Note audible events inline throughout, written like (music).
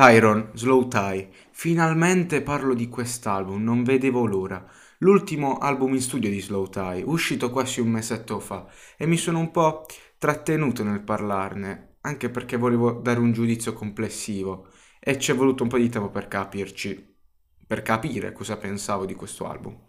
Tyron, Slow Tie. Finalmente parlo di quest'album, non vedevo l'ora. L'ultimo album in studio di Slow Tie, uscito quasi un mesetto fa, e mi sono un po' trattenuto nel parlarne, anche perché volevo dare un giudizio complessivo, e ci è voluto un po' di tempo per capirci, per capire cosa pensavo di questo album.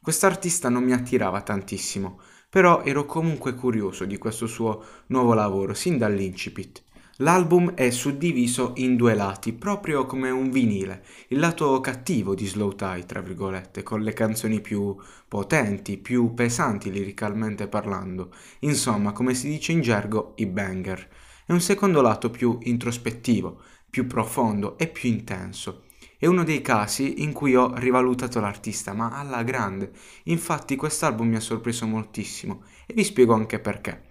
Quest'artista non mi attirava tantissimo, però ero comunque curioso di questo suo nuovo lavoro, sin dall'incipit. L'album è suddiviso in due lati, proprio come un vinile, il lato cattivo di Slow Tie, tra virgolette, con le canzoni più potenti, più pesanti liricalmente parlando, insomma, come si dice in gergo, i banger, e un secondo lato più introspettivo, più profondo e più intenso. È uno dei casi in cui ho rivalutato l'artista, ma alla grande. Infatti quest'album mi ha sorpreso moltissimo e vi spiego anche perché.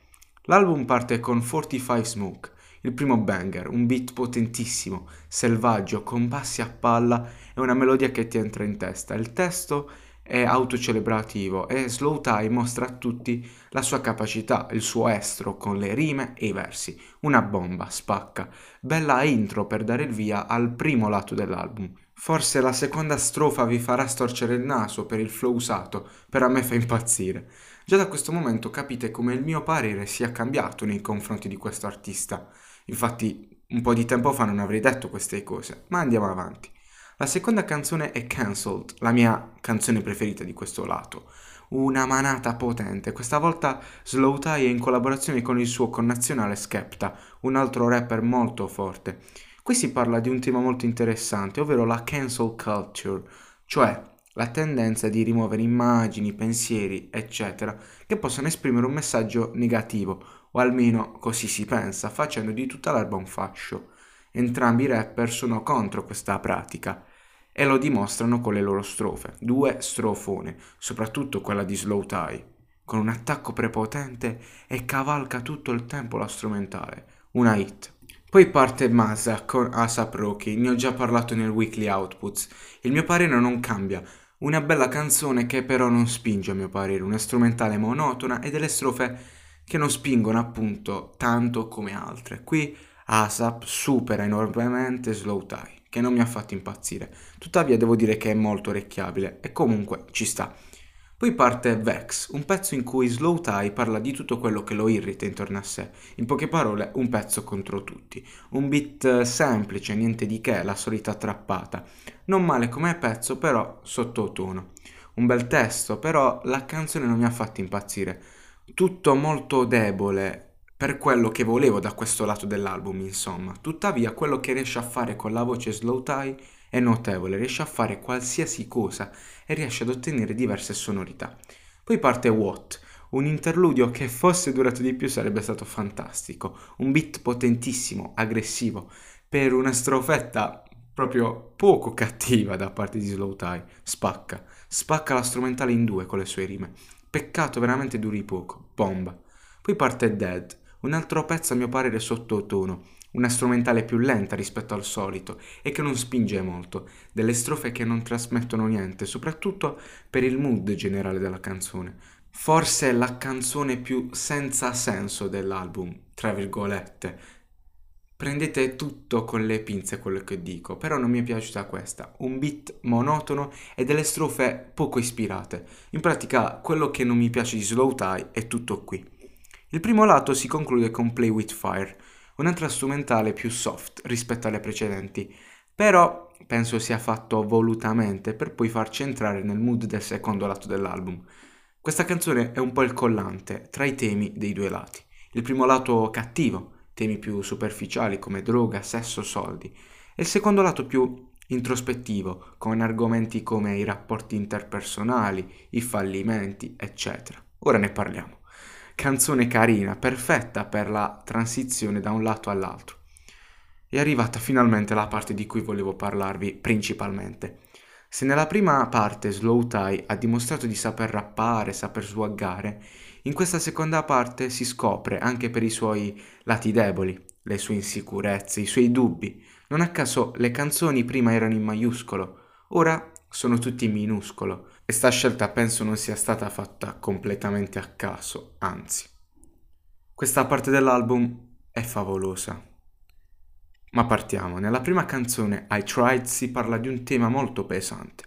L'album parte con 45 Smoke, il primo banger, un beat potentissimo, selvaggio, con bassi a palla e una melodia che ti entra in testa. Il testo è autocelebrativo e Slow Tie mostra a tutti la sua capacità, il suo estro con le rime e i versi. Una bomba, spacca. Bella intro per dare il via al primo lato dell'album. Forse la seconda strofa vi farà storcere il naso per il flow usato, però a me fa impazzire. Già da questo momento capite come il mio parere sia cambiato nei confronti di questo artista. Infatti un po' di tempo fa non avrei detto queste cose, ma andiamo avanti. La seconda canzone è Cancelled, la mia canzone preferita di questo lato. Una manata potente, questa volta Slow Tie è in collaborazione con il suo connazionale Skepta, un altro rapper molto forte. Qui si parla di un tema molto interessante, ovvero la cancel culture, cioè la tendenza di rimuovere immagini, pensieri, eccetera, che possono esprimere un messaggio negativo o almeno così si pensa, facendo di tutta l'erba un fascio. Entrambi i rapper sono contro questa pratica e lo dimostrano con le loro strofe, due strofone, soprattutto quella di Slow Tie, con un attacco prepotente e cavalca tutto il tempo la strumentale, una hit. Poi parte Masa con ASAP Rocky, ne ho già parlato nel Weekly Outputs, il mio parere non cambia, una bella canzone che però non spinge a mio parere, una strumentale monotona e delle strofe che non spingono appunto tanto come altre. Qui ASAP supera enormemente Slow Tie, che non mi ha fatto impazzire. Tuttavia devo dire che è molto orecchiabile e comunque ci sta. Poi parte Vex, un pezzo in cui Slow Tie parla di tutto quello che lo irrita intorno a sé. In poche parole, un pezzo contro tutti. Un beat semplice, niente di che, la solita trappata. Non male come pezzo, però sottotono. Un bel testo, però la canzone non mi ha fatto impazzire tutto molto debole per quello che volevo da questo lato dell'album, insomma. Tuttavia, quello che riesce a fare con la voce slow tie è notevole, riesce a fare qualsiasi cosa e riesce ad ottenere diverse sonorità. Poi parte What, un interludio che fosse durato di più sarebbe stato fantastico, un beat potentissimo, aggressivo, per una strofetta proprio poco cattiva da parte di Slow Tie, spacca, spacca la strumentale in due con le sue rime. Peccato veramente duri poco, bomba. Poi parte Dead, un altro pezzo a mio parere sottotono, una strumentale più lenta rispetto al solito e che non spinge molto, delle strofe che non trasmettono niente, soprattutto per il mood generale della canzone. Forse è la canzone più senza senso dell'album, tra virgolette, Prendete tutto con le pinze quello che dico, però non mi è piaciuta questa. Un beat monotono e delle strofe poco ispirate. In pratica, quello che non mi piace di Slow Tie è tutto qui. Il primo lato si conclude con Play with Fire, un'altra strumentale più soft rispetto alle precedenti, però penso sia fatto volutamente per poi farci entrare nel mood del secondo lato dell'album. Questa canzone è un po' il collante tra i temi dei due lati. Il primo lato cattivo, temi più superficiali come droga, sesso, soldi, e il secondo lato più introspettivo, con argomenti come i rapporti interpersonali, i fallimenti, eccetera. Ora ne parliamo. Canzone carina, perfetta per la transizione da un lato all'altro. È arrivata finalmente la parte di cui volevo parlarvi principalmente. Se nella prima parte Slow Tie ha dimostrato di saper rappare, saper swaggare, in questa seconda parte si scopre anche per i suoi lati deboli, le sue insicurezze, i suoi dubbi. Non a caso le canzoni prima erano in maiuscolo, ora sono tutti in minuscolo e sta scelta penso non sia stata fatta completamente a caso, anzi. Questa parte dell'album è favolosa. Ma partiamo. Nella prima canzone, I Tried, si parla di un tema molto pesante,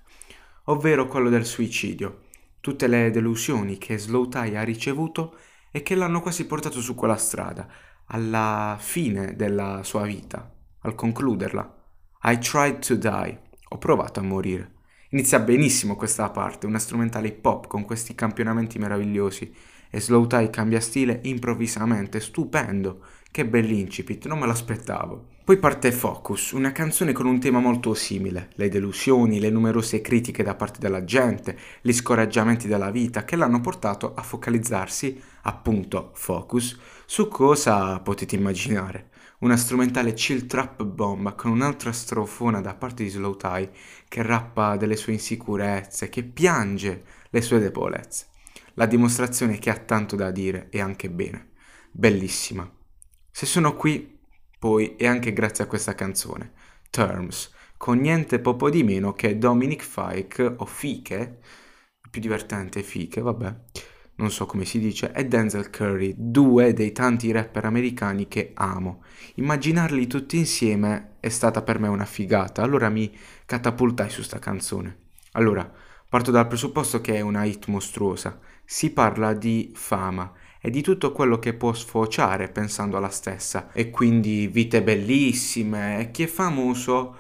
ovvero quello del suicidio, tutte le delusioni che Slow Tie ha ricevuto e che l'hanno quasi portato su quella strada, alla fine della sua vita, al concluderla. I tried to die, ho provato a morire. Inizia benissimo questa parte, una strumentale hip hop con questi campionamenti meravigliosi e Slow Tie cambia stile improvvisamente, stupendo. Che bell'incipit, non me l'aspettavo. Poi parte Focus, una canzone con un tema molto simile, le delusioni, le numerose critiche da parte della gente, gli scoraggiamenti della vita che l'hanno portato a focalizzarsi, appunto Focus, su cosa potete immaginare. Una strumentale chill trap bomba con un'altra strofona da parte di Slow Tie che rappa delle sue insicurezze, che piange le sue debolezze. La dimostrazione che ha tanto da dire e anche bene. Bellissima. Se sono qui poi è anche grazie a questa canzone, Terms, con niente poco di meno che Dominic Fike o Fike, più divertente Fike, vabbè, non so come si dice, e Denzel Curry, due dei tanti rapper americani che amo. Immaginarli tutti insieme è stata per me una figata, allora mi catapultai su sta canzone. Allora, parto dal presupposto che è una hit mostruosa. Si parla di fama e di tutto quello che può sfociare pensando alla stessa. E quindi vite bellissime. E chi è famoso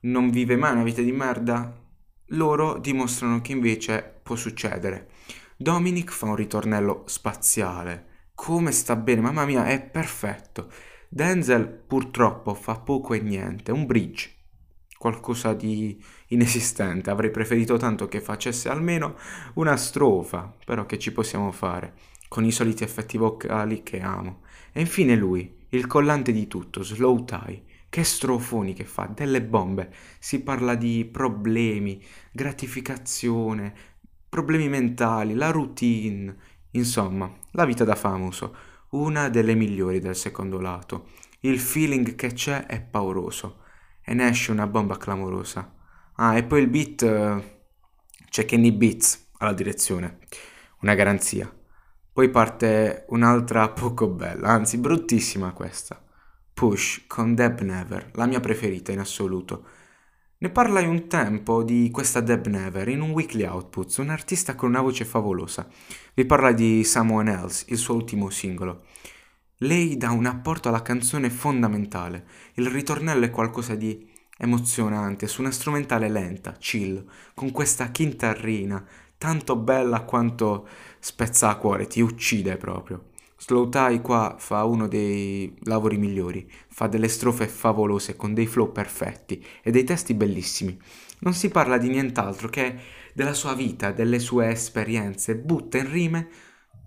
non vive mai una vita di merda. Loro dimostrano che invece può succedere. Dominic fa un ritornello spaziale. Come sta bene mamma mia è perfetto. Denzel purtroppo fa poco e niente. Un bridge. Qualcosa di inesistente. Avrei preferito tanto che facesse almeno una strofa però che ci possiamo fare con i soliti effetti vocali che amo. E infine lui, il collante di tutto, Slow Tie. Che strofoni che fa, delle bombe. Si parla di problemi, gratificazione, problemi mentali, la routine. Insomma, la vita da famoso, una delle migliori del secondo lato. Il feeling che c'è è pauroso e ne esce una bomba clamorosa. Ah, e poi il beat c'è Kenny Beats alla direzione. Una garanzia. Poi parte un'altra (laughs) poco bella, anzi bruttissima questa. Push con Deb Never, la mia preferita in assoluto. Ne parlai un tempo di questa Deb Never in un weekly output, un artista con una voce favolosa. Vi parla di Someone Else, il suo ultimo singolo. Lei dà un apporto alla canzone fondamentale. Il ritornello è qualcosa di emozionante, su una strumentale lenta, chill, con questa chitarrina, tanto bella quanto spezza a cuore, ti uccide proprio. Slow Tie qua fa uno dei lavori migliori, fa delle strofe favolose con dei flow perfetti e dei testi bellissimi. Non si parla di nient'altro che della sua vita, delle sue esperienze, butta in rime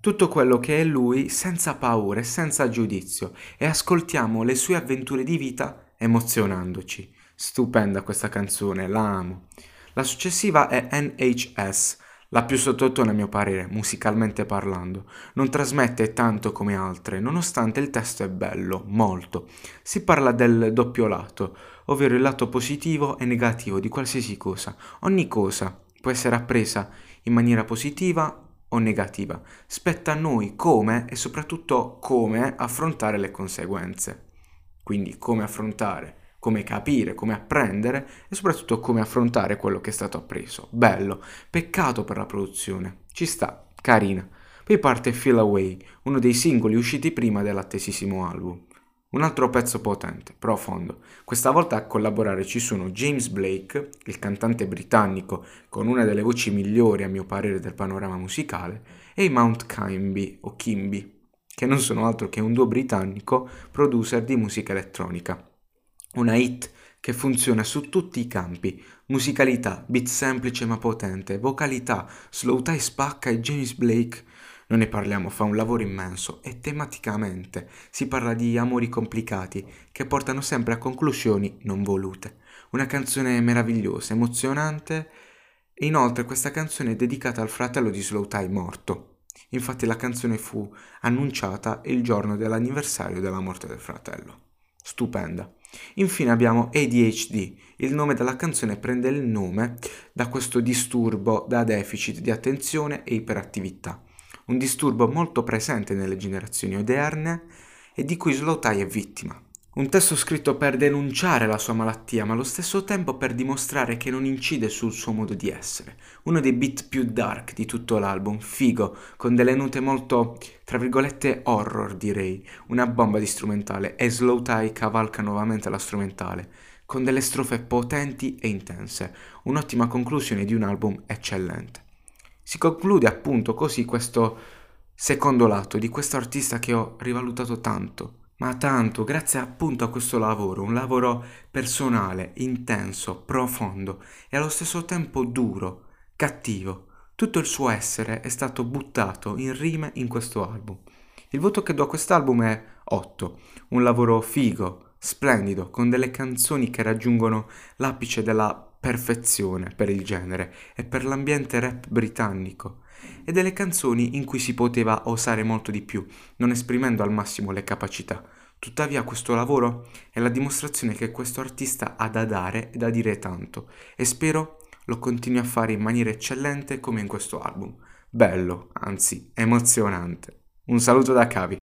tutto quello che è lui senza paura e senza giudizio e ascoltiamo le sue avventure di vita emozionandoci. Stupenda questa canzone, la amo. La successiva è NHS, la più sottotone a mio parere, musicalmente parlando. Non trasmette tanto come altre, nonostante il testo è bello, molto. Si parla del doppio lato, ovvero il lato positivo e negativo di qualsiasi cosa. Ogni cosa può essere appresa in maniera positiva o negativa. Spetta a noi come e soprattutto come affrontare le conseguenze. Quindi come affrontare come capire, come apprendere e soprattutto come affrontare quello che è stato appreso. Bello, peccato per la produzione, ci sta, carina. Poi parte Feel Away, uno dei singoli usciti prima dell'attesissimo album. Un altro pezzo potente, profondo. Questa volta a collaborare ci sono James Blake, il cantante britannico con una delle voci migliori a mio parere del panorama musicale, e i Mount Kimby o Kimby, che non sono altro che un duo britannico producer di musica elettronica. Una hit che funziona su tutti i campi, musicalità, beat semplice ma potente, vocalità, slow tie spacca e James Blake, non ne parliamo, fa un lavoro immenso e tematicamente si parla di amori complicati che portano sempre a conclusioni non volute. Una canzone meravigliosa, emozionante e inoltre questa canzone è dedicata al fratello di Slow Tie morto. Infatti la canzone fu annunciata il giorno dell'anniversario della morte del fratello. Stupenda. Infine abbiamo ADHD. Il nome della canzone prende il nome da questo disturbo da deficit di attenzione e iperattività. Un disturbo molto presente nelle generazioni oderne e di cui Slow Tie è vittima. Un testo scritto per denunciare la sua malattia, ma allo stesso tempo per dimostrare che non incide sul suo modo di essere. Uno dei beat più dark di tutto l'album, figo, con delle note molto, tra virgolette, horror direi. Una bomba di strumentale e Slow Tie cavalca nuovamente la strumentale, con delle strofe potenti e intense. Un'ottima conclusione di un album eccellente. Si conclude appunto così questo secondo lato di questo artista che ho rivalutato tanto ma tanto, grazie appunto a questo lavoro, un lavoro personale, intenso, profondo e allo stesso tempo duro, cattivo, tutto il suo essere è stato buttato in rime in questo album. Il voto che do a quest'album è 8, un lavoro figo, splendido, con delle canzoni che raggiungono l'apice della perfezione per il genere e per l'ambiente rap britannico e delle canzoni in cui si poteva osare molto di più, non esprimendo al massimo le capacità. Tuttavia questo lavoro è la dimostrazione che questo artista ha da dare e da dire tanto e spero lo continui a fare in maniera eccellente come in questo album. Bello, anzi emozionante. Un saluto da Cavi.